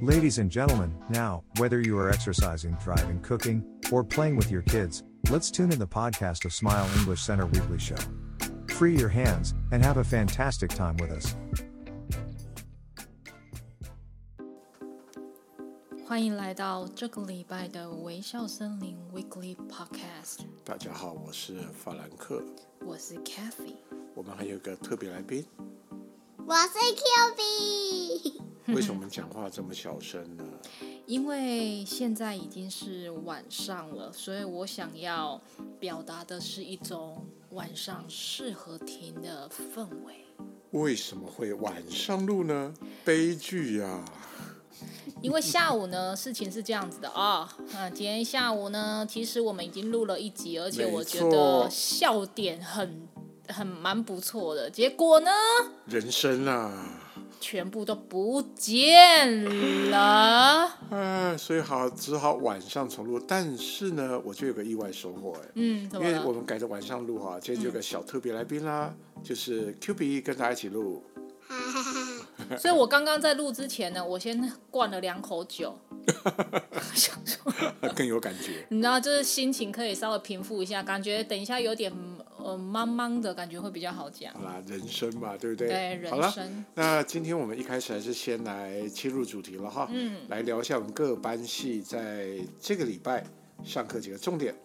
Ladies and gentlemen, now, whether you are exercising, driving, cooking, or playing with your kids, let's tune in the podcast of Smile English Center Weekly Show. Free your hands and have a fantastic time with us. 欢迎来到这个礼拜的微笑森林 Weekly Podcast。大家好，我是法兰克，我是 Kathy，我们还有一个特别来宾。我是 Q B。 为什么 讲话这么小声呢？因为现在已经是晚上了，所以我想要表达的是一种晚上适合听的氛围。为什么会晚上录呢？悲剧呀！因为下午呢，事情是这样子的啊，嗯，今天下午呢，其实我们已经录了一集，而且我觉得笑点很很蛮不错的。结果呢？人生啊，全部都不见了。嗯，所以好，只好晚上重录。但是呢，我就有个意外收获哎，嗯，因为我们改成晚上录哈，今天就有个小特别来宾啦，嗯、就是 Q B 跟大家一起录。所以我刚刚在录之前呢，我先灌了两口酒，想说更有感觉。你知道，就是心情可以稍微平复一下，感觉等一下有点呃茫茫的感觉会比较好讲。好啦，人生嘛，对不对？对，人生。那今天我们一开始还是先来切入主题了哈，嗯，来聊一下我们各班系在这个礼拜上课几个重点。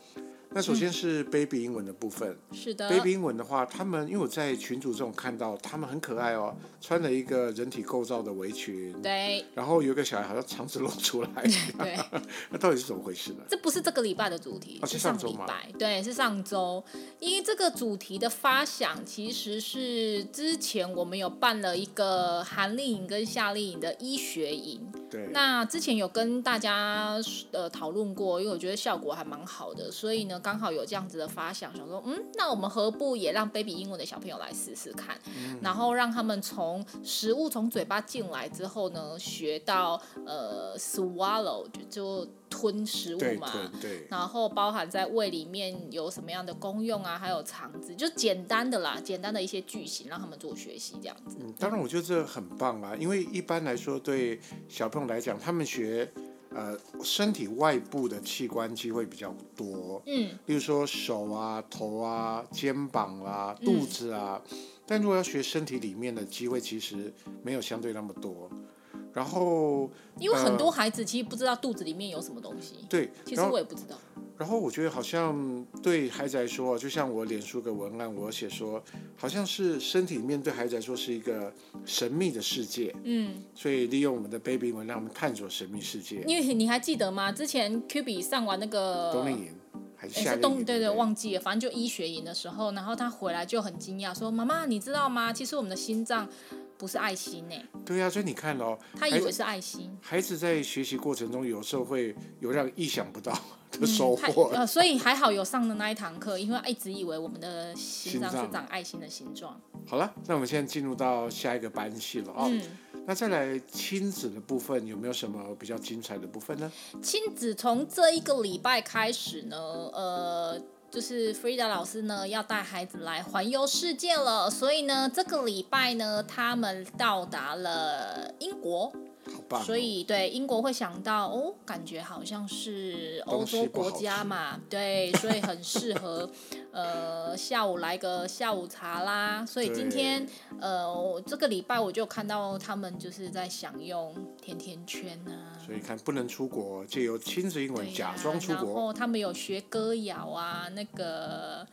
那首先是 baby 英文的部分，嗯、是的，baby 英文的话，他们因为我在群组中看到他们很可爱哦，穿了一个人体构造的围裙，对，然后有一个小孩好像肠子露出来，对，那到底是怎么回事呢？这不是这个礼拜的主题，哦、是上礼拜，对，是上周，因为这个主题的发想其实是之前我们有办了一个韩丽颖跟夏令营的医学营。对，那之前有跟大家呃讨论过，因为我觉得效果还蛮好的，所以呢刚好有这样子的发想，想说嗯，那我们何不也让 baby 英文的小朋友来试试看，嗯、然后让他们从食物从嘴巴进来之后呢，学到呃 swallow 就就吞食物嘛，对，对，对，然后包含在胃里面有什么样的功用啊，还有肠子，就简单的啦，简单的一些句型让他们做学习这样子。嗯，当然我觉得这很棒啊，因为一般来说对小朋友来讲，他们学呃身体外部的器官机会比较多，嗯，例如说手啊、头啊、肩膀啊、肚子啊，嗯、但如果要学身体里面的机会，其实没有相对那么多。然后，因为很多孩子其实不知道肚子里面有什么东西。对，其实我也不知道。然后我觉得好像对孩子来说，就像我脸书个文案，我写说，好像是身体里面对孩子来说是一个神秘的世界。嗯。所以利用我们的 baby 英文，让我们探索神秘世界。因为你还记得吗？之前 Q B 上完那个冬令营还是夏？冬对对，忘记了，反正就医学营的时候，然后他回来就很惊讶，说：“妈妈，你知道吗？其实我们的心脏。”不是爱心呢？对呀、啊，所以你看哦，他以为是爱心。孩子在学习过程中，有时候会有让意想不到的收获。嗯、呃，所以还好有上的那一堂课，因为一直以为我们的心脏是长爱心的形状。好了，那我们现在进入到下一个班系了啊、哦。嗯。那再来亲子的部分，有没有什么比较精彩的部分呢？亲子从这一个礼拜开始呢，呃。就是 Frida 老师呢要带孩子来环游世界了，所以呢这个礼拜呢他们到达了英国。哦、所以对英国会想到哦，感觉好像是欧洲国家嘛，对，所以很适合 呃下午来个下午茶啦。所以今天呃这个礼拜我就看到他们就是在享用甜甜圈啊。所以看不能出国，借由亲子英文假装出国。然后他们有学歌谣啊，那个。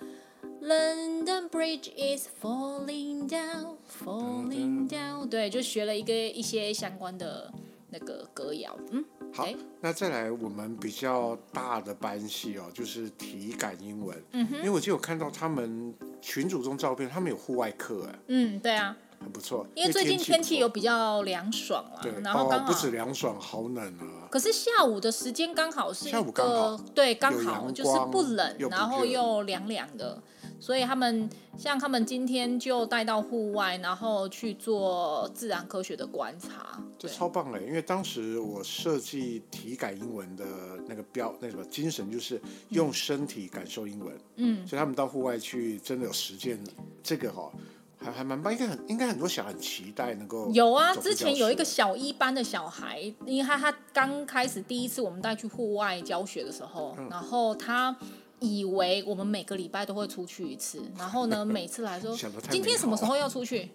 London Bridge is falling down, falling down。对，就学了一个一些相关的那个歌谣。嗯，好，那再来我们比较大的班系哦，就是体感英文。嗯哼，因为我就有看到他们群组中照片，他们有户外课哎。嗯，对啊，很不错。因为最近天气有比较凉爽了，对，然后刚好不止凉爽，好冷啊。可是下午的时间刚好是一个，下午刚好，对，刚好就是不冷，不然后又凉凉的。所以他们像他们今天就带到户外，然后去做自然科学的观察，这超棒嘞！因为当时我设计体感英文的那个标，那个精神就是用身体感受英文。嗯，所以他们到户外去真的有实践这个哈、哦，还还蛮棒，应该很应该很多小孩很期待能够有啊。之前有一个小一班的小孩，因为他他刚开始第一次我们带去户外教学的时候，嗯、然后他以为我们每个礼拜都会出去一次，然后呢每次来说 今天什么时候要出去，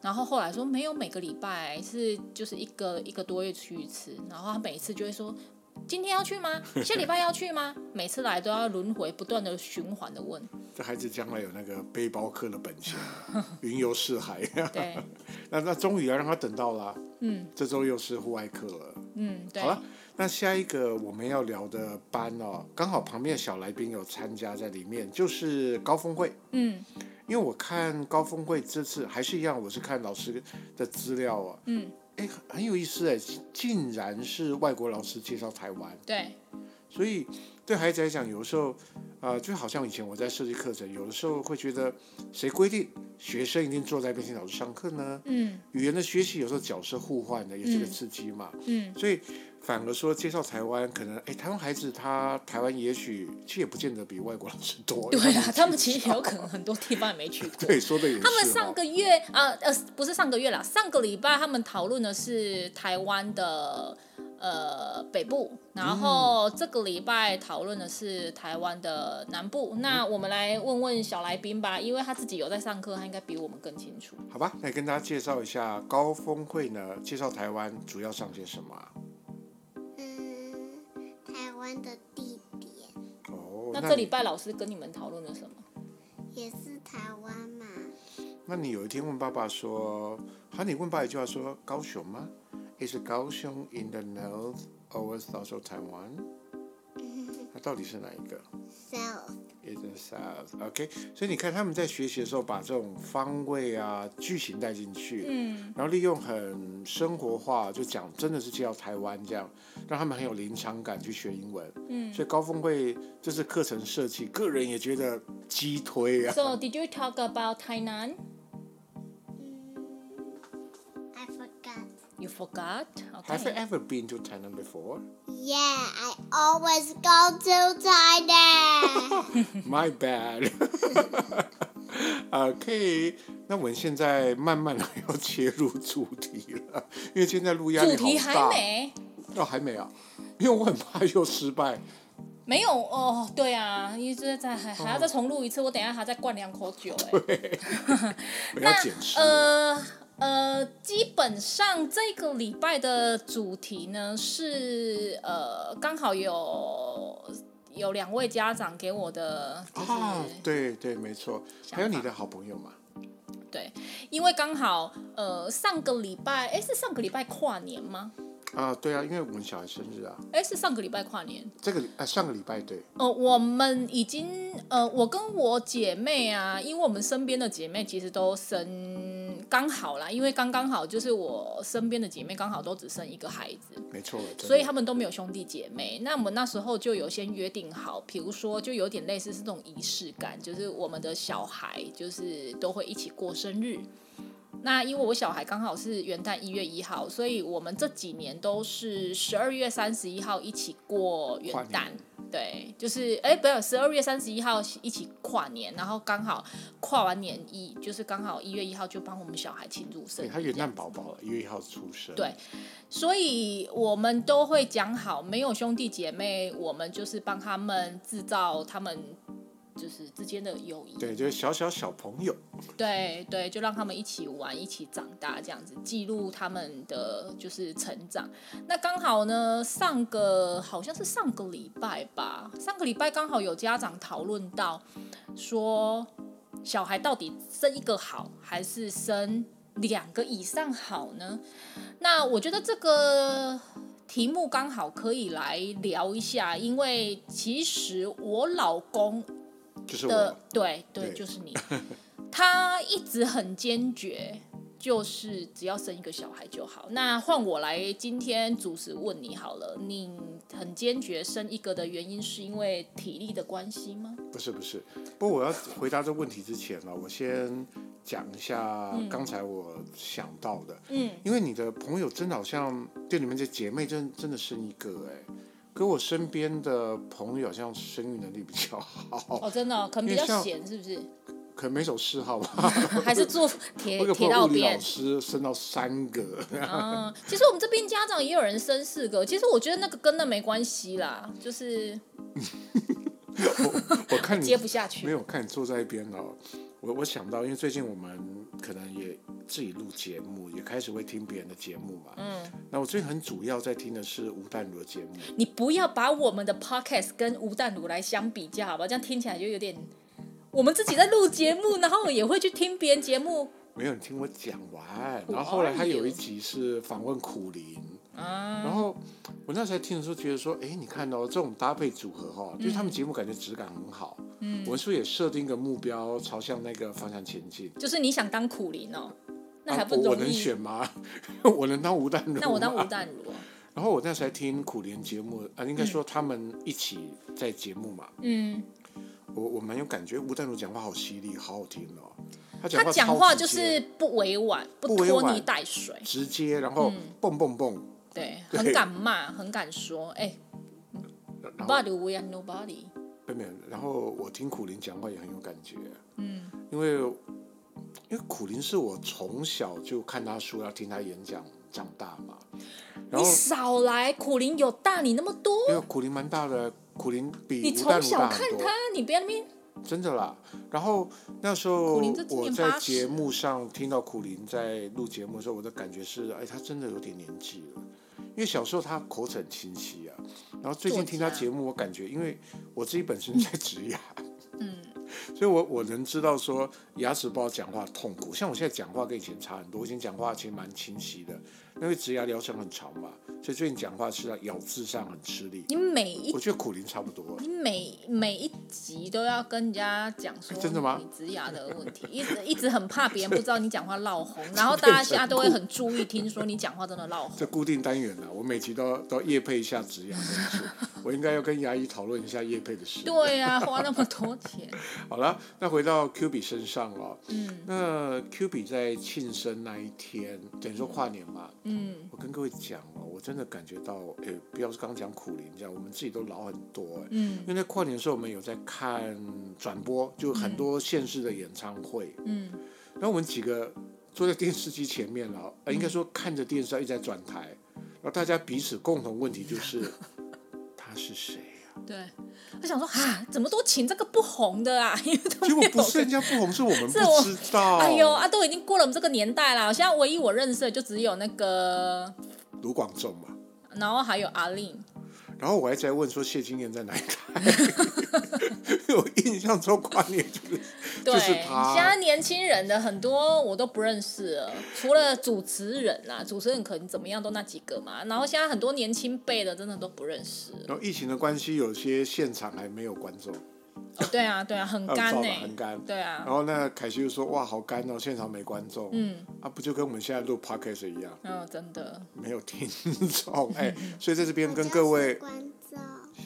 然后后来说没有每个礼拜是就是一个一个多月去一次，然后他每次就会说。今天要去吗？下礼拜要去吗？每次来都要轮回，不断的循环的问。这孩子将来有那个背包客的本性，云游四海。对，那那终于要让他等到了。嗯，这周又是户外课了。嗯，对。好了，那下一个我们要聊的班哦，刚好旁边的小来宾有参加在里面，就是高峰会。嗯，因为我看高峰会这次还是一样，我是看老师的资料啊。嗯。哎，很有意思哎，竟然是外国老师介绍台湾。对，所以对孩子来讲，有的时候，呃，就好像以前我在设计课程，有的时候会觉得，谁规定学生一定坐在那边听老师上课呢？嗯，语言的学习有时候角色互换的，也是个刺激嘛。嗯，嗯所以。反而说介绍台湾，可能哎，台湾孩子他台湾也许其实也不见得比外国老师多。对啊，他们其实有可能很多地方也没去过。对，说的也是。他们上个月啊呃，呃，不是上个月啦，上个礼拜他们讨论的是台湾的呃北部，然后这个礼拜讨论的是台湾的南部。嗯、那我们来问问小来宾吧，因为他自己有在上课，他应该比我们更清楚。好吧，来跟大家介绍一下高峰会呢，介绍台湾主要上些什么啊？的地点哦，那这礼拜老师跟你们讨论了什么？也是台湾嘛。那你有一天问爸爸说，好，你问爸爸一句话说，高雄吗？Is 高雄 in the north or south of Taiwan？那到底是哪一个？South。In the south，OK，所以你看他们在学习的时候，把这种方位啊、句型带进去，嗯，然后利用很生活化，就讲真的是介绍台湾这样，让他们很有临场感去学英文，嗯，所以高峰会这是课程设计，个人也觉得激推啊。So did you talk about Tainan? You forgot? Okay. Have you ever been to Thailand before? Yeah, I always go to Tainan. My bad. OK，那我们现在慢慢的要切入主题了，因为现在录压力好大。主题还没？哦，还没啊，因为我很怕又失败。没有哦，对啊，一直在还还要再重录一次，哦、我等一下还要再灌两口酒哎。对，我要减。呃，基本上这个礼拜的主题呢是呃，刚好有有两位家长给我的，就是、啊，对对，没错，还有你的好朋友嘛？对，因为刚好呃，上个礼拜，哎，是上个礼拜跨年吗？啊，对啊，因为我们小孩生日啊。哎，是上个礼拜跨年。这个啊，上个礼拜对。呃，我们已经呃，我跟我姐妹啊，因为我们身边的姐妹其实都生刚好啦，因为刚刚好就是我身边的姐妹刚好都只生一个孩子。没错。所以他们都没有兄弟姐妹。那我们那时候就有先约定好，比如说就有点类似是这种仪式感，就是我们的小孩就是都会一起过生日。那因为我小孩刚好是元旦一月一号，所以我们这几年都是十二月三十一号一起过元旦，对，就是哎，不要十二月三十一号一起跨年，然后刚好跨完年一，就是刚好一月一号就帮我们小孩庆祝生日。他元旦宝宝一月一号出生。对，所以我们都会讲好，没有兄弟姐妹，我们就是帮他们制造他们。就是之间的友谊，对，就是小小小朋友，对对，就让他们一起玩，一起长大，这样子记录他们的就是成长。那刚好呢，上个好像是上个礼拜吧，上个礼拜刚好有家长讨论到，说小孩到底生一个好，还是生两个以上好呢？那我觉得这个题目刚好可以来聊一下，因为其实我老公。就是的，对对，就是你。他一直很坚决，就是只要生一个小孩就好。那换我来今天主持问你好了，你很坚决生一个的原因是因为体力的关系吗？不是不是，不过我要回答这个问题之前呢，我先讲一下刚才我想到的。嗯，因为你的朋友真的好像对你们这姐妹真真的生一个哎。跟我身边的朋友好像生育能力比较好哦，真的、哦，可能比较闲，是不是？可能没什么嗜好吧，还是做铁铁道边老。师生到三个，嗯，其实我们这边家长也有人生四个，其实我觉得那个跟那没关系啦，就是 我我看你接不下去。没有看你坐在一边哦，我我想到，因为最近我们可能也自己录节目，也开始会听别人的节目嘛。嗯。那我最近很主要在听的是吴淡如的节目。你不要把我们的 podcast 跟吴淡如来相比较，好吧？这样听起来就有点，我们自己在录节目，然后也会去听别人节目。没有，你听我讲完。然后后来他有一集是访问苦苓。啊。然后我那时候听的时候觉得说，哎，你看到、哦、这种搭配组合哈、哦，就是他们节目感觉质感很好。嗯。我们是不是也设定一个目标，朝向那个方向前进？就是你想当苦苓哦，那还不容易。啊、我，能选吗？我能当吴淡如？那我当吴淡如。然后我那时候听苦苓节目啊，应该说他们一起在节目嘛。嗯。我我蛮有感觉，吴淡如讲话好犀利，好好听哦。他讲话，他讲话就是不委婉，不拖泥带水，直接，然后蹦蹦蹦。对，很敢骂，很敢说，哎，Nobody we are nobody。没有，然后我听苦林讲话也很有感觉，嗯，因为因为苦林是我从小就看他书，要听他演讲长大嘛。你少来，苦林有大你那么多？因为苦林蛮大的，苦林比你从小看他，你不要那边。真的啦，然后那时候我在节目上听到苦林在录节目的时候，我的感觉是，哎，他真的有点年纪了。因为小时候他口齿很清晰啊，然后最近听他节目，我感觉，因为我自己本身在职牙，嗯，所以我我能知道说牙齿不好讲话痛苦。像我现在讲话跟以前差很多，我以前讲话其实蛮清晰的，因为植牙疗程很长嘛。所以最近讲话是在咬字上很吃力。你每一，我觉得苦灵差不多。你每每一集都要跟人家讲说，真的吗？你植牙的问题，一直一直很怕别人不知道你讲话闹红，然后大家现在都会很注意听说你讲话真的闹红。这固定单元啊，我每集都都夜配一下植牙，的是，我应该要跟牙医讨论一下叶配的事。对呀、啊，花那么多 钱。好了，那回到 Q 比身上了。嗯。那 Q 比在庆生那一天，等于说跨年嘛。嗯。我跟各位讲哦，我真。的感觉到，哎，不要是刚刚讲苦苓这样，我们自己都老很多，嗯，因为在跨年的时候，我们有在看转播，就很多县市的演唱会，嗯，然后我们几个坐在电视机前面了，呃，应该说看着电视一直在转台，然后大家彼此共同问题就是，他是谁呀？对，我想说啊，怎么都请这个不红的啊？因为结果不是人家不红，是我们 不知道。哎呦啊，都已经过了我们这个年代了，现在唯一我认识的就只有那个。卢广仲嘛，然后还有阿令，然后我还在问说谢金燕在哪一台，我印象中跨年就是对就是他。现在年轻人的很多我都不认识了，除了主持人啊，主持人可能怎么样都那几个嘛。然后现在很多年轻辈的真的都不认识。然后疫情的关系，有些现场还没有观众。哦、对啊，对啊，很干呢，很干。对啊。然后那凯西就说：“哇，好干哦，现场没观众。”嗯。啊，不就跟我们现在录 podcast 一样？嗯、哦，真的。没有听众，哎，所以在这边跟各位，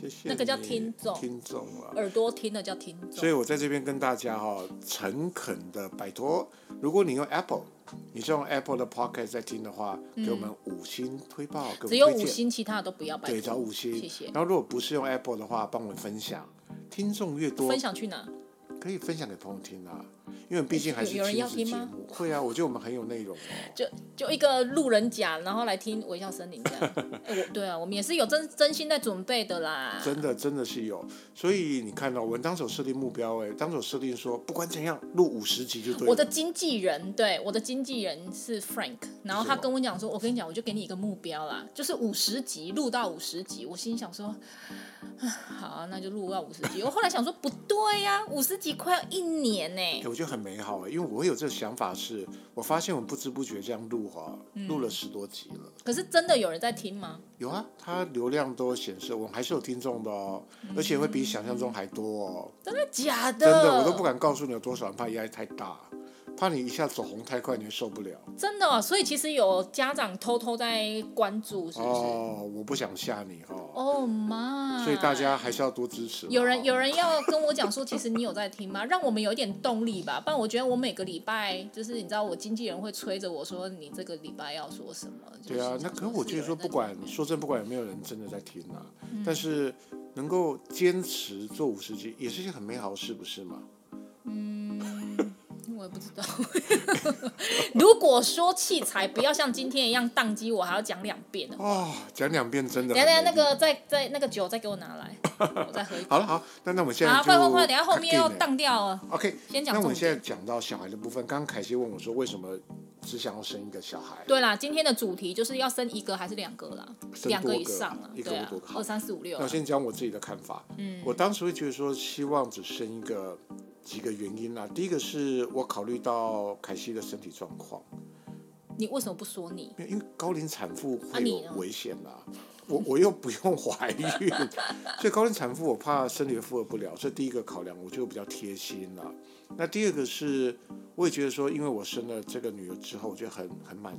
谢谢。那个叫听众，听众啊，耳朵听的叫听众。所以我在这边跟大家哈、哦，诚恳的拜托，如果你用 Apple，你是用 Apple 的 podcast 在听的话，给我们五星推报，给我们。只有五星，其他的都不要拜托。对，找五星。谢谢。然后如果不是用 Apple 的话，帮我们分享。听众越多，分享去哪？可以分享给朋友听啊，因为毕竟还是。有人要听吗？会啊，我觉得我们很有内容哦。就就一个路人甲，然后来听微笑森林这样。欸、我对啊，我们也是有真真心在准备的啦。真的真的是有，所以你看到、哦、我们当时设定目标，哎，当时设定说不管怎样录五十集就对了。我的经纪人对我的经纪人是 Frank，然后他跟我讲说，我跟你讲，我就给你一个目标啦，就是五十集录到五十集。我心想说。好啊，那就录到五十集。我后来想说，不对呀、啊，五十集快要一年呢、欸。我觉得很美好，因为我有这个想法是，是我发现我不知不觉这样录哈，录了十多集了。可是真的有人在听吗？有啊，它流量都显示我们还是有听众的哦，而且会比想象中还多哦。真的假的？真的，我都不敢告诉你有多少人，怕压力太大。怕你一下走红太快，你会受不了。真的、哦，所以其实有家长偷偷在关注，是不是？哦，我不想吓你哈。哦妈！所以大家还是要多支持。有人有人要跟我讲说，其实你有在听吗？让我们有一点动力吧。不然我觉得我每个礼拜就是你知道，我经纪人会催着我说，你这个礼拜要说什么？对啊，那可是我觉得说，不管说真不管有没有人真的在听啊，嗯、但是能够坚持做五十集，也是一件很美好的事，不是吗？嗯。不知道。如果说器材不要像今天一样宕机，我还要讲两遍哦，讲两遍真的。等下，等，那个再再那个酒再给我拿来，我再喝一。好了，好，那那我们现在好，快快快，等下后面要宕掉了。OK，先讲。那我们现在讲到小孩的部分，刚刚凯西问我说，为什么只想要生一个小孩？对啦，今天的主题就是要生一个还是两个啦？两个以上啊，一个多个。二三四五六。那我先讲我自己的看法。嗯，我当时会觉得说，希望只生一个。几个原因啦，第一个是我考虑到凯西的身体状况。你为什么不说你？因为高龄产妇会有危险啦，啊、我我又不用怀孕，所以高龄产妇我怕身体负荷不了，这第一个考量，我就比较贴心啦。那第二个是，我也觉得说，因为我生了这个女儿之后，我觉得很很满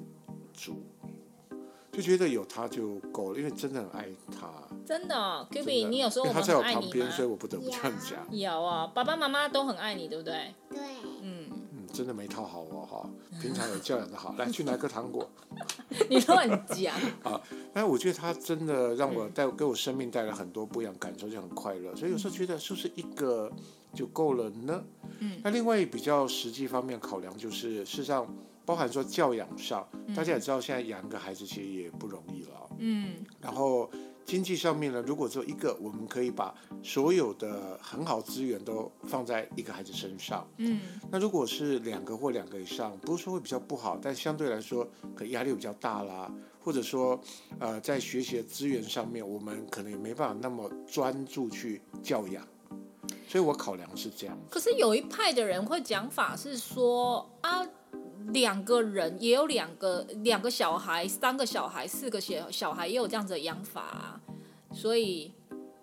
足。就觉得有他就够了，因为真的很爱他。真的，Q B，你有时候他在我旁边，所以我不得不这样讲。有啊，爸爸妈妈都很爱你，对不对？对。嗯嗯，真的没讨好我哈，平常有教养的好。来，去拿个糖果。你乱讲。啊，哎我觉得他真的让我带给我生命带来很多不一样感受，就很快乐。所以有时候觉得是不是一个就够了呢？嗯。那另外比较实际方面考量就是，事实上。包含说教养上，大家也知道，现在养个孩子其实也不容易了。嗯，然后经济上面呢，如果只有一个，我们可以把所有的很好资源都放在一个孩子身上。嗯，那如果是两个或两个以上，不是说会比较不好，但相对来说可压力比较大啦，或者说呃，在学习的资源上面，我们可能也没办法那么专注去教养。所以我考量是这样。可是有一派的人会讲法是说啊。两个人也有两个两个小孩，三个小孩，四个小小孩也有这样子的养法啊，所以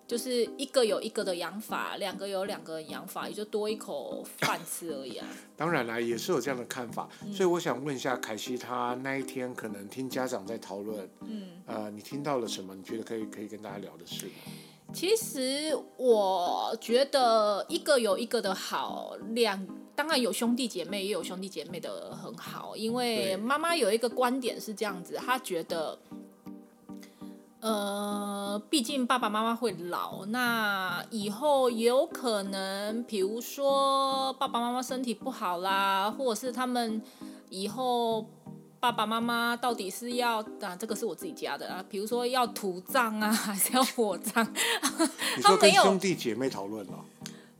就是一个有一个的养法，两个有两个养法，也就多一口饭吃而已啊。当然啦，也是有这样的看法，所以我想问一下凯西，他那一天可能听家长在讨论，嗯，呃，你听到了什么？你觉得可以可以跟大家聊的事吗？其实我觉得一个有一个的好，两当然有兄弟姐妹也有兄弟姐妹的很好，因为妈妈有一个观点是这样子，她觉得，呃，毕竟爸爸妈妈会老，那以后有可能，比如说爸爸妈妈身体不好啦，或者是他们以后。爸爸妈妈到底是要啊？这个是我自己家的啊。比如说要土葬啊，还是要火葬？你说跟兄弟姐妹讨论了？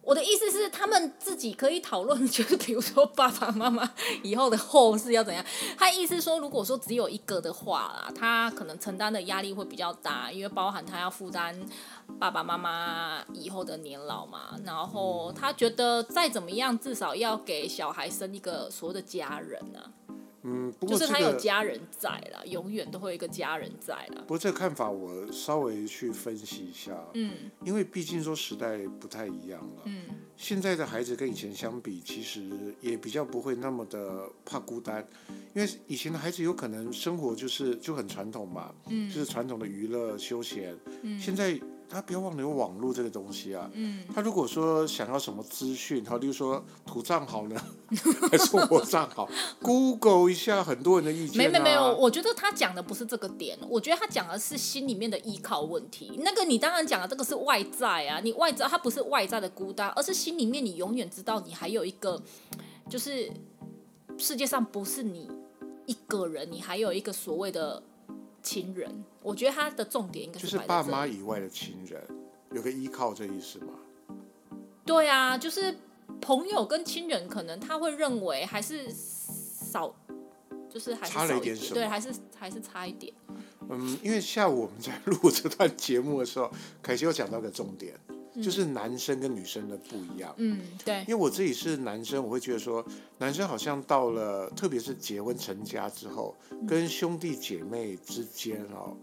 我的意思是，他们自己可以讨论，就是比如说爸爸妈妈以后的后事要怎样。他意思说，如果说只有一个的话啦，他可能承担的压力会比较大，因为包含他要负担爸爸妈妈以后的年老嘛。然后他觉得再怎么样，至少要给小孩生一个所谓的家人啊。嗯，就是他有家人在了，永远都会有一个家人在了。不过这个看法我稍微去分析一下，嗯，因为毕竟说时代不太一样了，嗯，现在的孩子跟以前相比，其实也比较不会那么的怕孤单，因为以前的孩子有可能生活就是就很传统嘛，嗯，就是传统的娱乐休闲，嗯，现在。他不要忘了有网络这个东西啊。嗯。他如果说想要什么资讯，好，例如说土葬好呢，还是火葬好？Google 一下很多人的意见、啊。没没没有，我觉得他讲的不是这个点，我觉得他讲的是心里面的依靠问题。那个你当然讲的这个是外在啊，你外在他不是外在的孤单，而是心里面你永远知道你还有一个，就是世界上不是你一个人，你还有一个所谓的。亲人，我觉得他的重点应该是就是爸妈以外的亲人，有个依靠，这意思吗？对啊，就是朋友跟亲人，可能他会认为还是少，就是还是差了一点什么？对，还是还是差一点。嗯，因为下午我们在录这段节目的时候，凯西又讲到个重点。就是男生跟女生的不一样。嗯，对。因为我自己是男生，我会觉得说，男生好像到了，特别是结婚成家之后，跟兄弟姐妹之间哦，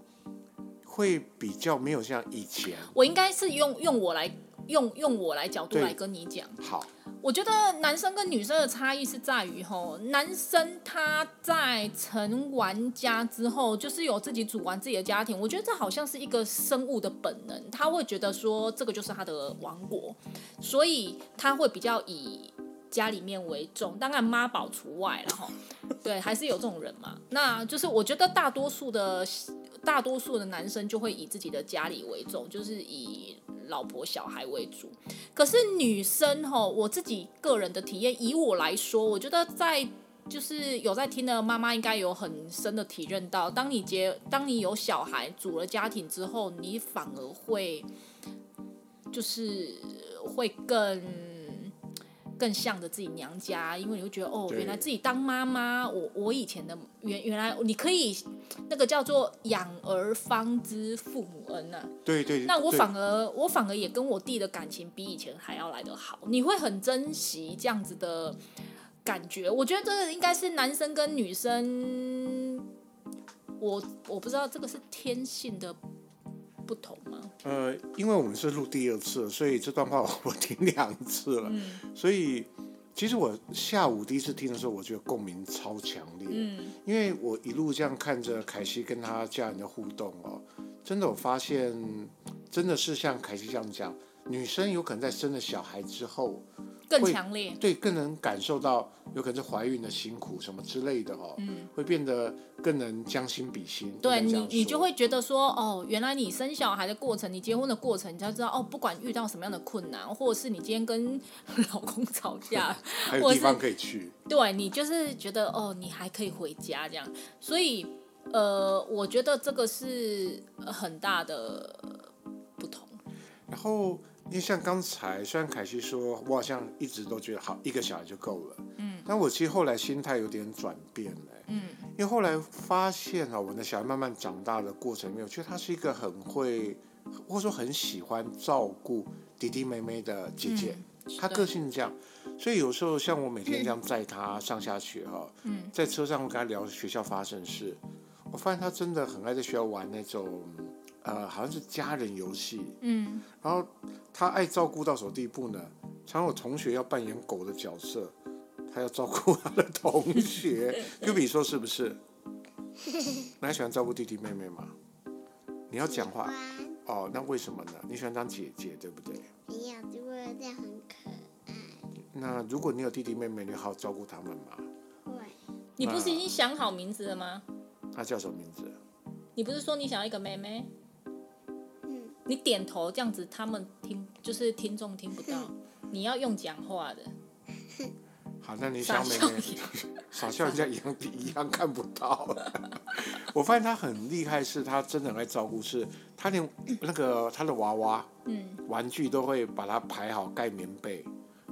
会比较没有像以前。我应该是用用我来用用我来角度来跟你讲。好。我觉得男生跟女生的差异是在于吼，男生他在成完家之后，就是有自己组完自己的家庭。我觉得这好像是一个生物的本能，他会觉得说这个就是他的王国，所以他会比较以家里面为重，当然妈宝除外了哈。对，还是有这种人嘛。那就是我觉得大多数的大多数的男生就会以自己的家里为重，就是以。老婆小孩为主。可是女生吼，我自己个人的体验，以我来说，我觉得在就是有在听的妈妈应该有很深的体认到，当你结当你有小孩组了家庭之后，你反而会就是会更。更向着自己娘家，因为你会觉得哦，原来自己当妈妈，我我以前的原原来你可以那个叫做养儿方知父母恩呐、啊。对对。那我反而我反而也跟我弟的感情比以前还要来得好，你会很珍惜这样子的感觉。我觉得这个应该是男生跟女生，我我不知道这个是天性的。不同吗？呃，因为我们是录第二次，所以这段话我听两次了。嗯，所以其实我下午第一次听的时候，我觉得共鸣超强烈。嗯，因为我一路这样看着凯西跟他家人的互动哦，真的我发现真的是像凯西这样讲，女生有可能在生了小孩之后。更强烈，对，更能感受到有可能是怀孕的辛苦什么之类的哦，嗯，会变得更能将心比心。对你，你就会觉得说，哦，原来你生小孩的过程，你结婚的过程，你才知道，哦，不管遇到什么样的困难，或者是你今天跟 老公吵架，还有地方可以去，对你就是觉得，哦，你还可以回家这样，所以，呃，我觉得这个是很大的不同。然后。因为像刚才，虽然凯西说我好像一直都觉得好一个小孩就够了，嗯，但我其实后来心态有点转变了，嗯，因为后来发现啊，我的小孩慢慢长大的过程里面，我觉得他是一个很会或者说很喜欢照顾弟弟妹妹的姐姐，嗯，他个性是这样，所以有时候像我每天这样载他上下学哈，嗯，在车上我跟他聊学校发生的事，我发现他真的很爱在学校玩那种。呃，好像是家人游戏，嗯，然后他爱照顾到什么地步呢？常有同学要扮演狗的角色，他要照顾他的同学，就比如说是不是？你还喜欢照顾弟弟妹妹吗？你要讲话哦，那为什么呢？你喜欢当姐姐，对不对？没有，因为这样很可爱。那如果你有弟弟妹妹，你好好照顾他们吗？会。你不是已经想好名字了吗？他叫什么名字？你不是说你想要一个妹妹？你点头这样子，他们听就是听众听不到，你要用讲话的。好，那你想妹妹，傻笑人家一样一样看不到。我发现他很厉害，是他真的很爱照顾，是他连那个他的娃娃，嗯，玩具都会把它排好盖棉被。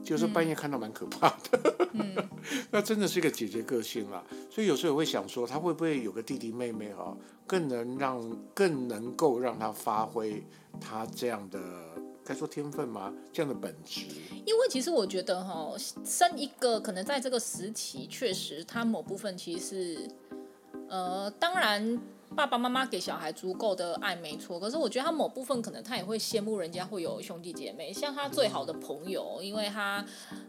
就是半夜看到蛮可怕的，嗯，那真的是一个姐姐个性啦，所以有时候我会想说，他会不会有个弟弟妹妹哈，更能让更能够让他发挥他这样的该说天分吗？这样的本质？因为其实我觉得哈，生一个可能在这个时期，确实他某部分其实是，呃，当然。爸爸妈妈给小孩足够的爱没错，可是我觉得他某部分可能他也会羡慕人家会有兄弟姐妹，像他最好的朋友，因为他，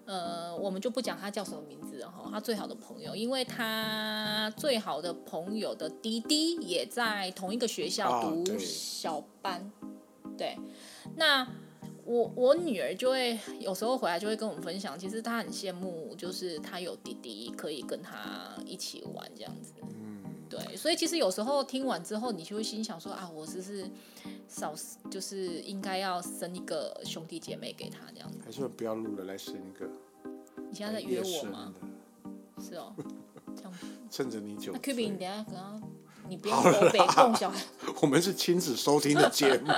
呃，我们就不讲他叫什么名字哈，他最好的朋友，因为他最好的朋友的弟弟也在同一个学校读小班，对，那我我女儿就会有时候回来就会跟我们分享，其实她很羡慕，就是她有弟弟可以跟她一起玩这样子。对，所以其实有时候听完之后，你就会心想说啊，我是不是少就是应该要生一个兄弟姐妹给他这样子？还是不要录了，来生一个？你现在在约我吗？是哦，这样趁着你久。那 Q B，你等下可能你不要说北共小孩。我们是亲子收听的节目。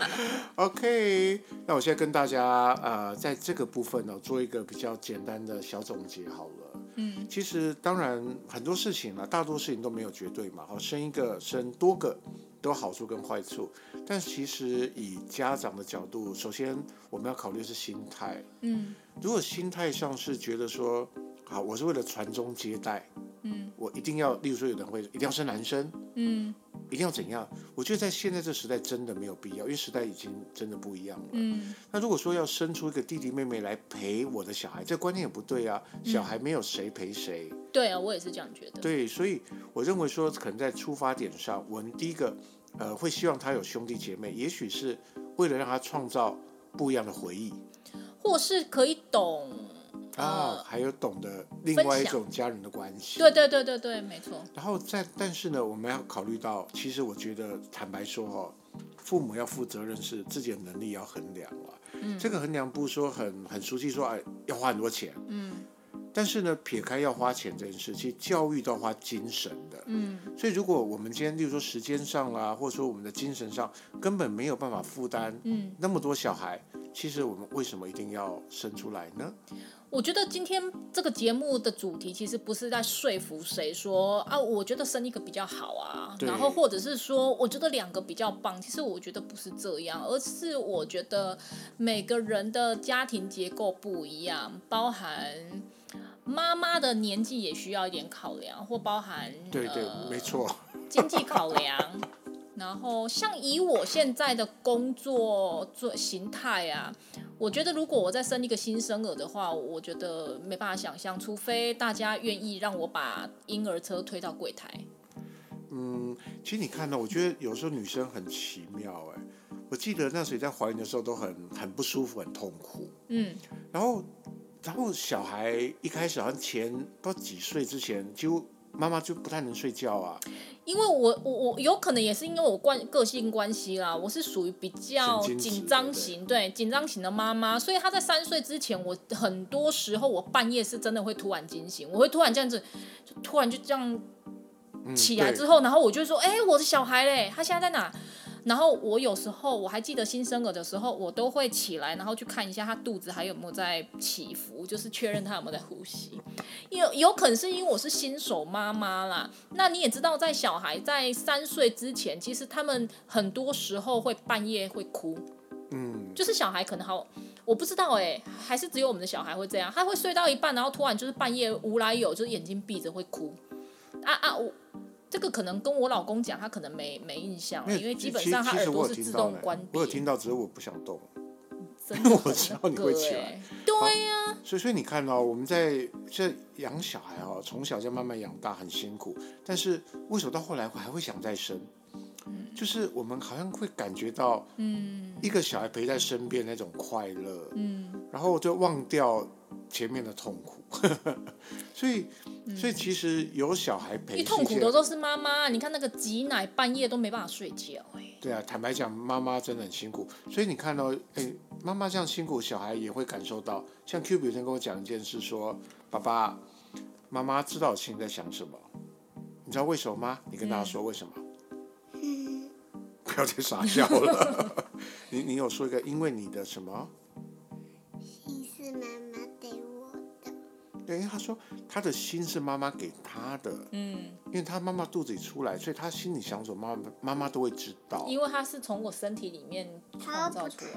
OK，那我现在跟大家呃，在这个部分呢，做一个比较简单的小总结好了。嗯，其实当然很多事情呢，大多事情都没有绝对嘛。好，生一个生多个都有好处跟坏处，但其实以家长的角度，首先我们要考虑的是心态。嗯，如果心态上是觉得说，好，我是为了传宗接代，嗯，我一定要，例如说有人会一定要生男生，嗯。一定要怎样？我觉得在现在这时代真的没有必要，因为时代已经真的不一样了。嗯，那如果说要生出一个弟弟妹妹来陪我的小孩，这观念也不对啊。小孩没有谁陪谁。嗯。对啊，我也是这样觉得。对，所以我认为说，可能在出发点上，我们第一个，呃，会希望他有兄弟姐妹，也许是为了让他创造不一样的回忆，或是可以懂。啊、哦，还有懂得另外一种家人的关系，对对对对对，没错。然后再，但是呢，我们要考虑到，其实我觉得，坦白说哦，父母要负责任是自己的能力要衡量了。嗯，这个衡量不是说很很熟悉说哎要花很多钱。嗯。但是呢，撇开要花钱这件事，其实教育都要花精神的。嗯，所以如果我们今天，例如说时间上啦，或者说我们的精神上，根本没有办法负担，嗯，那么多小孩，嗯，其实我们为什么一定要生出来呢？我觉得今天这个节目的主题其实不是在说服谁说啊，我觉得生一个比较好啊，然后或者是说我觉得两个比较棒。其实我觉得不是这样，而是我觉得每个人的家庭结构不一样，包含。妈妈的年纪也需要一点考量，或包含对对，呃、没错，经济考量。然后像以我现在的工作做形态啊，我觉得如果我再生一个新生儿的话，我觉得没办法想象，除非大家愿意让我把婴儿车推到柜台。嗯，其实你看到，我觉得有时候女生很奇妙哎。我记得那时候在怀孕的时候都很很不舒服，很痛苦。嗯，然后。然后小孩一开始好像前不知道几岁之前，就妈妈就不太能睡觉啊。因为我我我有可能也是因为我关个性关系啦，我是属于比较紧张型，对，紧张型的妈妈，所以她在三岁之前，我很多时候我半夜是真的会突然惊醒，我会突然这样子，就突然就这样起来之后，嗯、然后我就说，哎，我的小孩嘞，他现在在哪？然后我有时候我还记得新生儿的时候，我都会起来，然后去看一下他肚子还有没有在起伏，就是确认他有没有在呼吸。有有可能是因为我是新手妈妈啦。那你也知道，在小孩在三岁之前，其实他们很多时候会半夜会哭。嗯，就是小孩可能好，我不知道哎，还是只有我们的小孩会这样，他会睡到一半，然后突然就是半夜无来由，就是眼睛闭着会哭。啊啊我。这个可能跟我老公讲，他可能没没印象，因为基本上他耳朵是自动关闭。我有听到，只是我不想动，因为我知道你会起来。对呀、啊，所以所以你看到、哦、我们在这养小孩哦，从小就慢慢养大，很辛苦。但是为什么到后来我还会想再生？嗯、就是我们好像会感觉到，嗯，一个小孩陪在身边那种快乐，嗯，然后就忘掉前面的痛苦。所以，所以其实有小孩陪，一痛苦的都是妈妈。你看那个挤奶，半夜都没办法睡觉。对啊，坦白讲，妈妈真的很辛苦。所以你看到，哎，妈妈这样辛苦，小孩也会感受到。像 Q 有一天跟我讲一件事，说：“爸爸，妈妈知道我心里在想什么。你知道为什么吗？你跟大家说为什么？嗯、不要再傻笑了。你你有说一个，因为你的什么？”因为他说他的心是妈妈给他的，嗯，因为他妈妈肚子里出来，所以他心里想什么，妈妈妈都会知道。因为他是从我身体里面创造出来。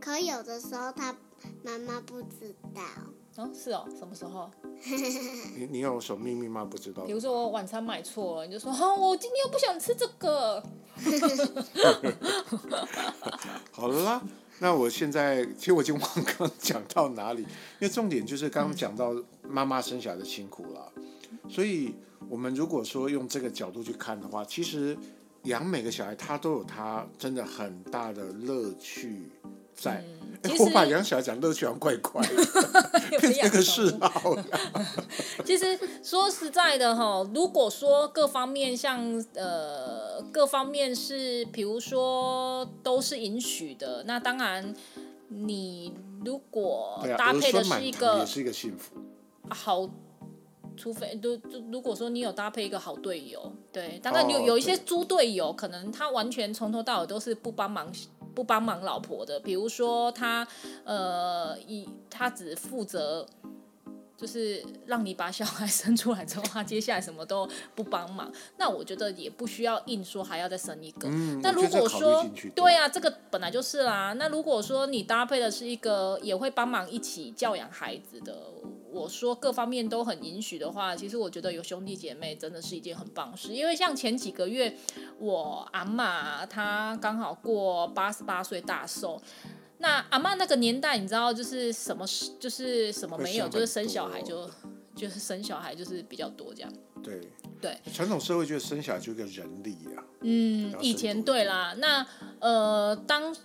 可有的时候他妈妈不知道。哦，是哦，什么时候？你你有什么秘密吗？不知道。比如说我晚餐买错了，你就说哦，我今天又不想吃这个。好了啦。那我现在其实我已经忘刚讲到哪里，因为重点就是刚刚讲到妈妈生小孩的辛苦了，所以我们如果说用这个角度去看的话，其实养每个小孩他都有他真的很大的乐趣在。哎，我把养小孩讲乐趣好像怪怪的，变成个嗜好。其实说实在的哈，如果说各方面像呃各方面是，比如说都是允许的，那当然你如果搭配的是一个也是一个幸福好，除非都如果说你有搭配一个好队友，对，当然有有一些猪队友，可能他完全从头到尾都是不帮忙。不帮忙老婆的，比如说他，呃，一他只负责，就是让你把小孩生出来之后，他接下来什么都不帮忙。那我觉得也不需要硬说还要再生一个。嗯，那如果说，对呀、啊，这个本来就是啦。那如果说你搭配的是一个也会帮忙一起教养孩子的。我说各方面都很允许的话，其实我觉得有兄弟姐妹真的是一件很棒事。因为像前几个月，我阿嬷她刚好过八十八岁大寿，那阿嬷那个年代，你知道就是什么，就是什么没有，就是生小孩就就是生小孩就是比较多这样。对对，传统社会觉得生小孩就一个人力啊。嗯，以前对啦，那呃当。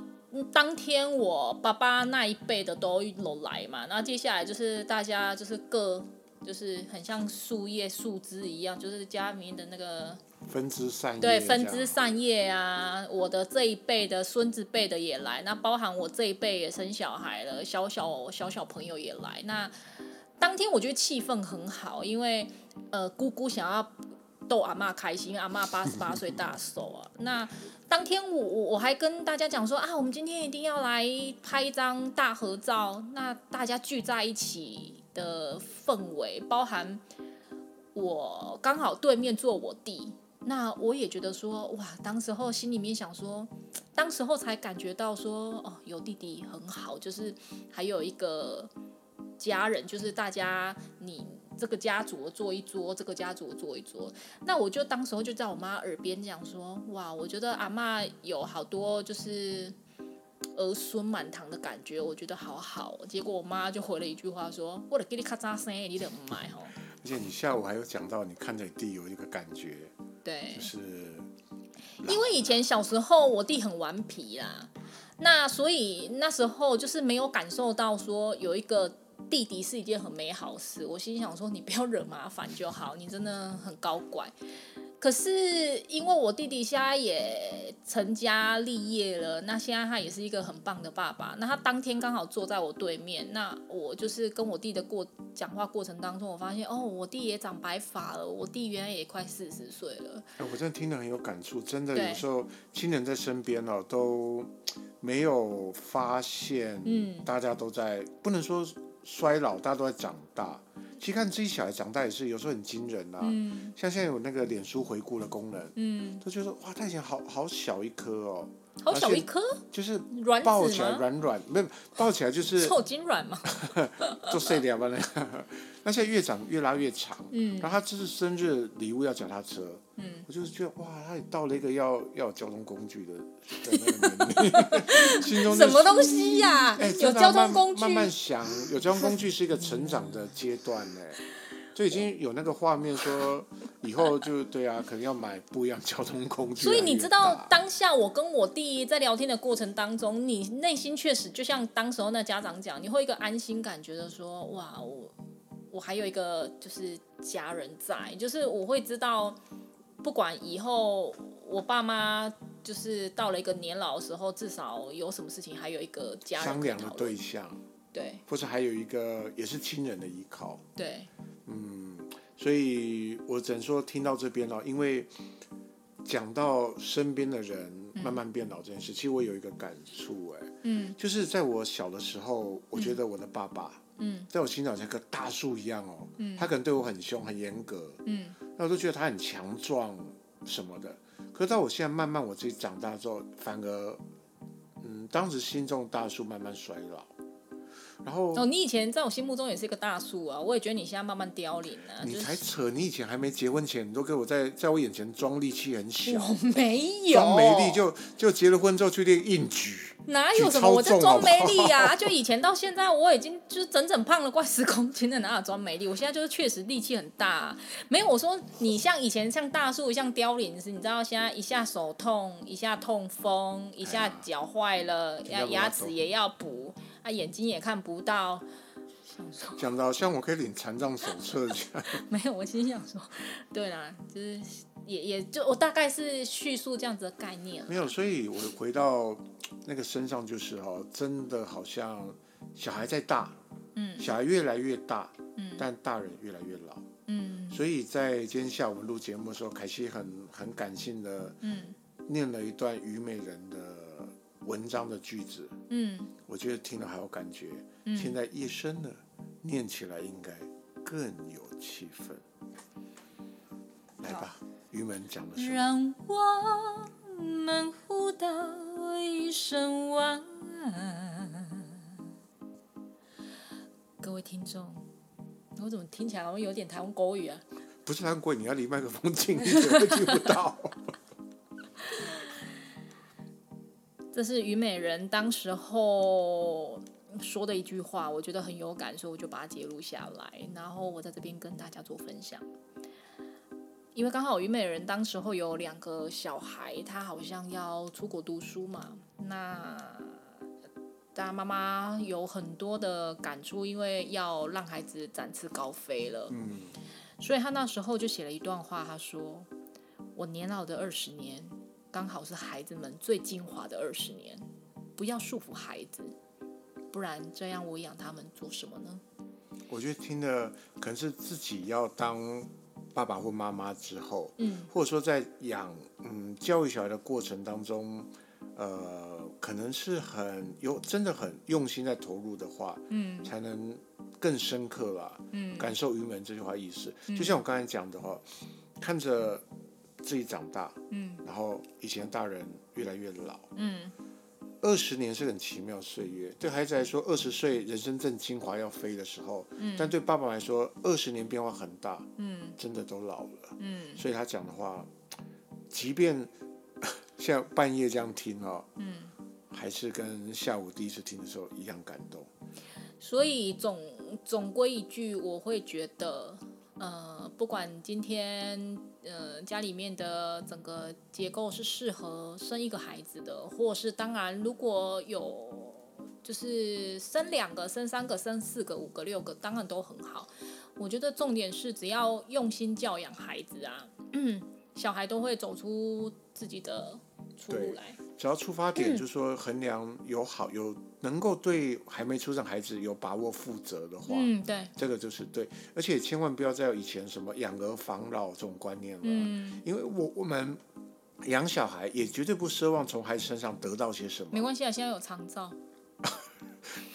当天我爸爸那一辈的都有来嘛，然后接下来就是大家就是各就是很像树叶树枝一样，就是家里面的那个分枝散叶，对，分枝散叶啊，我的这一辈的孙子辈的也来，那包含我这一辈也生小孩了，小小小小朋友也来。那当天我觉得气氛很好，因为呃姑姑想要逗阿妈开心，阿妈八十八岁大寿啊。那当天我我我还跟大家讲说啊，我们今天一定要来拍一张大合照，那大家聚在一起的氛围，包含我刚好对面坐我弟。那我也觉得说，哇，当时候心里面想说，当时候才感觉到说，哦，有弟弟很好，就是还有一个家人，就是大家你这个家族坐一桌，这个家族坐一桌。那我就当时候就在我妈耳边讲说，哇，我觉得阿嬷有好多就是儿孙满堂的感觉，我觉得好好。结果我妈就回了一句话说，我得给你咔嚓声，你得买吼。而且你下午还有讲到，你看着你弟有一个感觉。对，就是因为以前小时候我弟很顽皮啦，那所以那时候就是没有感受到说有一个弟弟是一件很美好事。我心想说，你不要惹麻烦就好，你真的很高乖。可是因为我弟弟现在也成家立业了，那现在他也是一个很棒的爸爸。那他当天刚好坐在我对面，那我就是跟我弟的过讲话过程当中，我发现哦，我弟也长白发了，我弟原来也快四十岁了。哎我真的听得很有感触，真的有时候亲人在身边哦，都没有发现，嗯，大家都在不能说衰老，大家都在长大。其实看自己小孩长大也是有时候很惊人啊，嗯、像现在有那个脸书回顾的功能，嗯，都觉得哇，他以前好好小一颗哦，好小一颗，就是软抱起来软软，没有抱起来就是 臭精软嘛，做碎掉吧那个。那现在越长越拉越长，嗯，然后他这是生日礼物要脚踏车，嗯，我就是觉得哇，他也到了一个要要有交通工具的的那个年龄，心中、什么东西呀、啊？欸、有交通工具，慢慢想，有交通工具是一个成长的阶段呢，就已经有那个画面说以后就对啊，可能要买不一样交通工具。所以你知道当下我跟我弟在聊天的过程当中，你内心确实就像当时候那家长讲，你会一个安心感觉的说哇我。我还有一个就是家人在，就是我会知道，不管以后我爸妈就是到了一个年老的时候，至少有什么事情还有一个家人商量的对象，对，或者还有一个也是亲人的依靠，对，嗯，所以我只能说听到这边了，因为讲到身边的人慢慢变老这件事，嗯、其实我有一个感触，哎，嗯，就是在我小的时候，我觉得我的爸爸。嗯，在我心里像棵大树一样哦，嗯，他可能对我很凶、很严格，嗯，那我都觉得他很强壮什么的。可是到我现在慢慢我自己长大之后，反而，嗯，当时心中的大树慢慢衰老。然后哦，你以前在我心目中也是一个大树啊，我也觉得你现在慢慢凋零了。你才扯！你以前还没结婚前，你都给我在在我眼前装力气很小，我没有装没力，就就结了婚之后去练硬举，哪有什么我在装没力呀？就以前到现在，我已经就是整整胖了快十公斤了，哪有装没力？我现在就是确实力气很大啊，没有我说你像以前像大树像凋零时，你知道现在一下手痛，一下痛风，一下脚坏了，牙牙齿也要补。他眼睛也看不到，讲到像我可以领残障手册一样。没有，我心想说，对啦，就是也也就我大概是叙述这样子的概念。没有，所以我回到那个身上就是哈，真的好像小孩在大，嗯，小孩越来越大，嗯，但大人越来越老，嗯，所以在今天下午录节目的时候，凯西很很感性的，嗯，念了一段虞美人的。文章的句子，嗯，我觉得听了还有感觉。嗯，现在夜深了，念起来应该更有气氛。来吧，虞美人讲的是。让我们互道一声晚安。各位听众，我怎么听起来好像有点台湾国语啊？不是台湾国语，你要离麦克风近一点，会听不到。这是虞美人当时候说的一句话，我觉得很有感，所以我就把它记录下来，然后我在这边跟大家做分享。因为刚好虞美人当时候有两个小孩，她好像要出国读书嘛，那大家妈妈有很多的感触，因为要让孩子展翅高飞了，嗯，所以她那时候就写了一段话，她说：“我年老的二十年，刚好是孩子们最精华的二十年，不要束缚孩子，不然这样我养他们做什么呢？我觉得听的可能是自己要当爸爸或妈妈之后，嗯，或者说在养嗯教育小孩的过程当中，呃，可能是很有真的很用心在投入的话，嗯，才能更深刻吧，嗯，感受“于门”这句话意思。嗯，就像我刚才讲的话，看着自己长大，嗯，然后以前大人越来越老，嗯。二十年是很奇妙岁月，对孩子来说，二十岁人生正精华要飞的时候，嗯，但对爸爸来说，二十年变化很大，嗯，真的都老了，嗯，所以他讲的话，即便 像半夜这样听哦，嗯，还是跟下午第一次听的时候一样感动。所以总总归一句，我会觉得。呃，不管今天呃家里面的整个结构是适合生一个孩子的，或是当然如果有就是生两个、生三个、生四个、五个、六个，当然都很好。我觉得重点是只要用心教养孩子啊，嗯，小孩都会走出自己的出路来。只要出发点就是说衡量有好有能够对还没出生孩子有把握负责的话，嗯，对，这个就是对，而且千万不要再有以前什么养儿防老这种观念了，嗯，因为我我们养小孩也绝对不奢望从孩子身上得到些什么，没关系啊，现在有长照，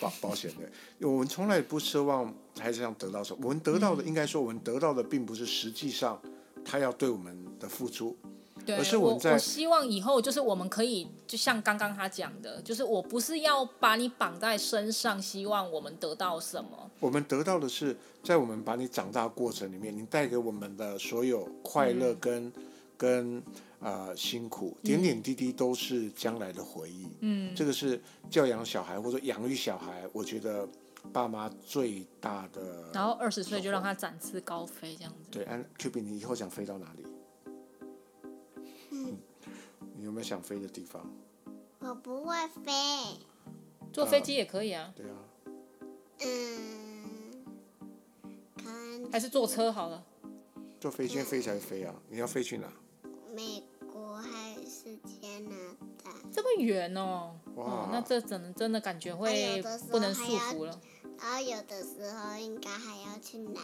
保保险的，我们从来不奢望孩子身上得到什么，我们得到的、嗯、应该说我们得到的并不是实际上他要对我们的付出。对，而是我，我，我希望以后就是我们可以，就像刚刚他讲的，就是我不是要把你绑在身上，希望我们得到什么。我们得到的是，在我们把你长大过程里面，你带给我们的所有快乐跟、嗯、跟呃辛苦，点点滴滴都是将来的回忆。嗯，这个是教养小孩或者养育小孩，我觉得爸妈最大的。然后二十岁就让他展翅高飞，这样子。对，安 Q B，你以后想飞到哪里？你有没有想飞的地方？我不会飞，坐飞机也可以啊。对啊。嗯，还是坐车好了。坐飞机飞才飞啊！你要飞去哪？美国还是加拿大？这么远哦。哇、哦。那这真的真的感觉会不能束缚了。然后有的时候应该还要去南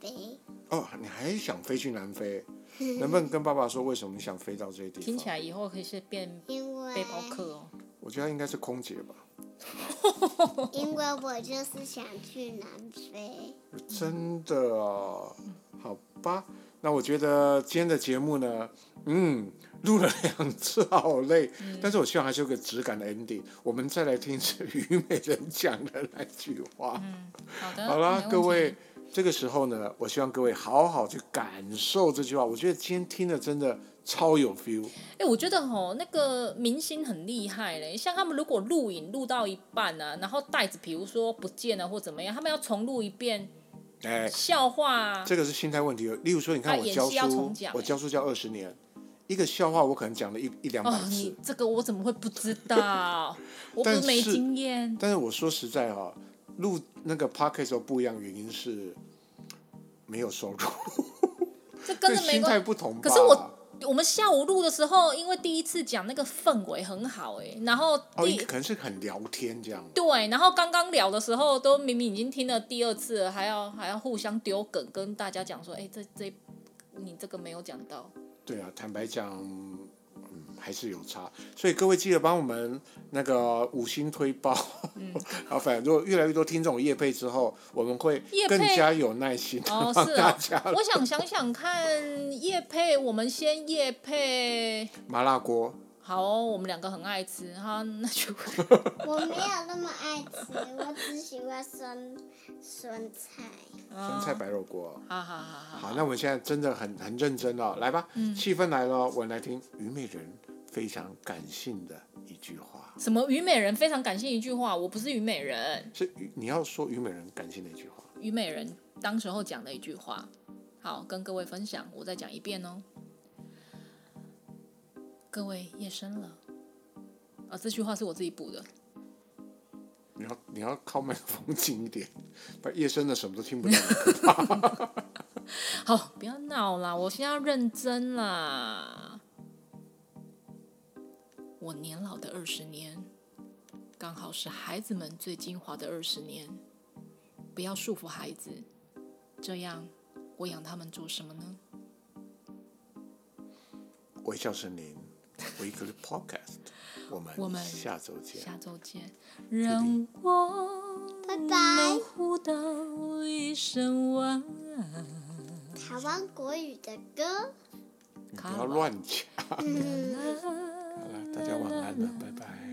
非。哦，你还想飞去南非？能不能跟爸爸说为什么你想飞到这些地方？听起来以后可以是变背包客哦。我觉得应该是空姐吧。因为我就是想去南非。真的哦，好吧。那我觉得今天的节目呢，嗯，录了两次，好累。嗯、但是我希望还是有个质感的 ending。我们再来听一次 虞美人讲的那句话。嗯，好的。好了，各位。这个时候呢，我希望各位好好去感受这句话。我觉得今天听的真的超有 feel。哎，我觉得哦，那个明星很厉害嘞。像他们如果录影录到一半呢、啊，然后袋子比如说不见了或怎么样，他们要重录一遍。哎，笑话。这个是心态问题。例如说，你看我教书，我教书教二十年，一个笑话我可能讲了一一两百次。哦、你这个我怎么会不知道？我不是没经验。但是我说实在哈。录那个 podcast 时候不一样，原因是没有收入，这跟着心态不同。可是我我们下午录的时候，因为第一次讲那个氛围很好哎，然后哦，可能是很聊天这样。对，然后刚刚聊的时候，都明明已经听了第二次了，还要还要互相丢梗，跟大家讲说，哎，这这你这个没有讲到。对啊，坦白讲。还是有差，所以各位记得帮我们那个五星推爆。嗯，好，反正如果越来越多听众叶配之后，我们会更加有耐心帮大家。哦，是哦。我想想想看，叶配，我们先叶配麻辣锅。好哦，我们两个很爱吃哈，那就 我没有那么爱吃，我只喜欢酸酸菜。酸菜白肉锅。好好好好。好，那我们现在真的很很认真了，来吧，嗯、气氛来了，我们来听虞美人非常感性的一句话。什么虞美人非常感性一句话？我不是虞美人。是你要说虞美人感性的一句话。虞美人当时候讲的一句话，好，跟各位分享，我再讲一遍哦。各位，夜深了。啊，这句话是我自己补的。你要你要靠麦克风近一点，不然夜深了什么都听不到。好，不要闹啦，我现在要认真啦。我年老的二十年，刚好是孩子们最精华的二十年。不要束缚孩子，这样我养他们做什么呢？微笑森林，Weekly Podcast，我们下周见。下周见。让我们互道一声晚安。台湾国语的歌。你不要乱讲。大家晚安了，拜拜。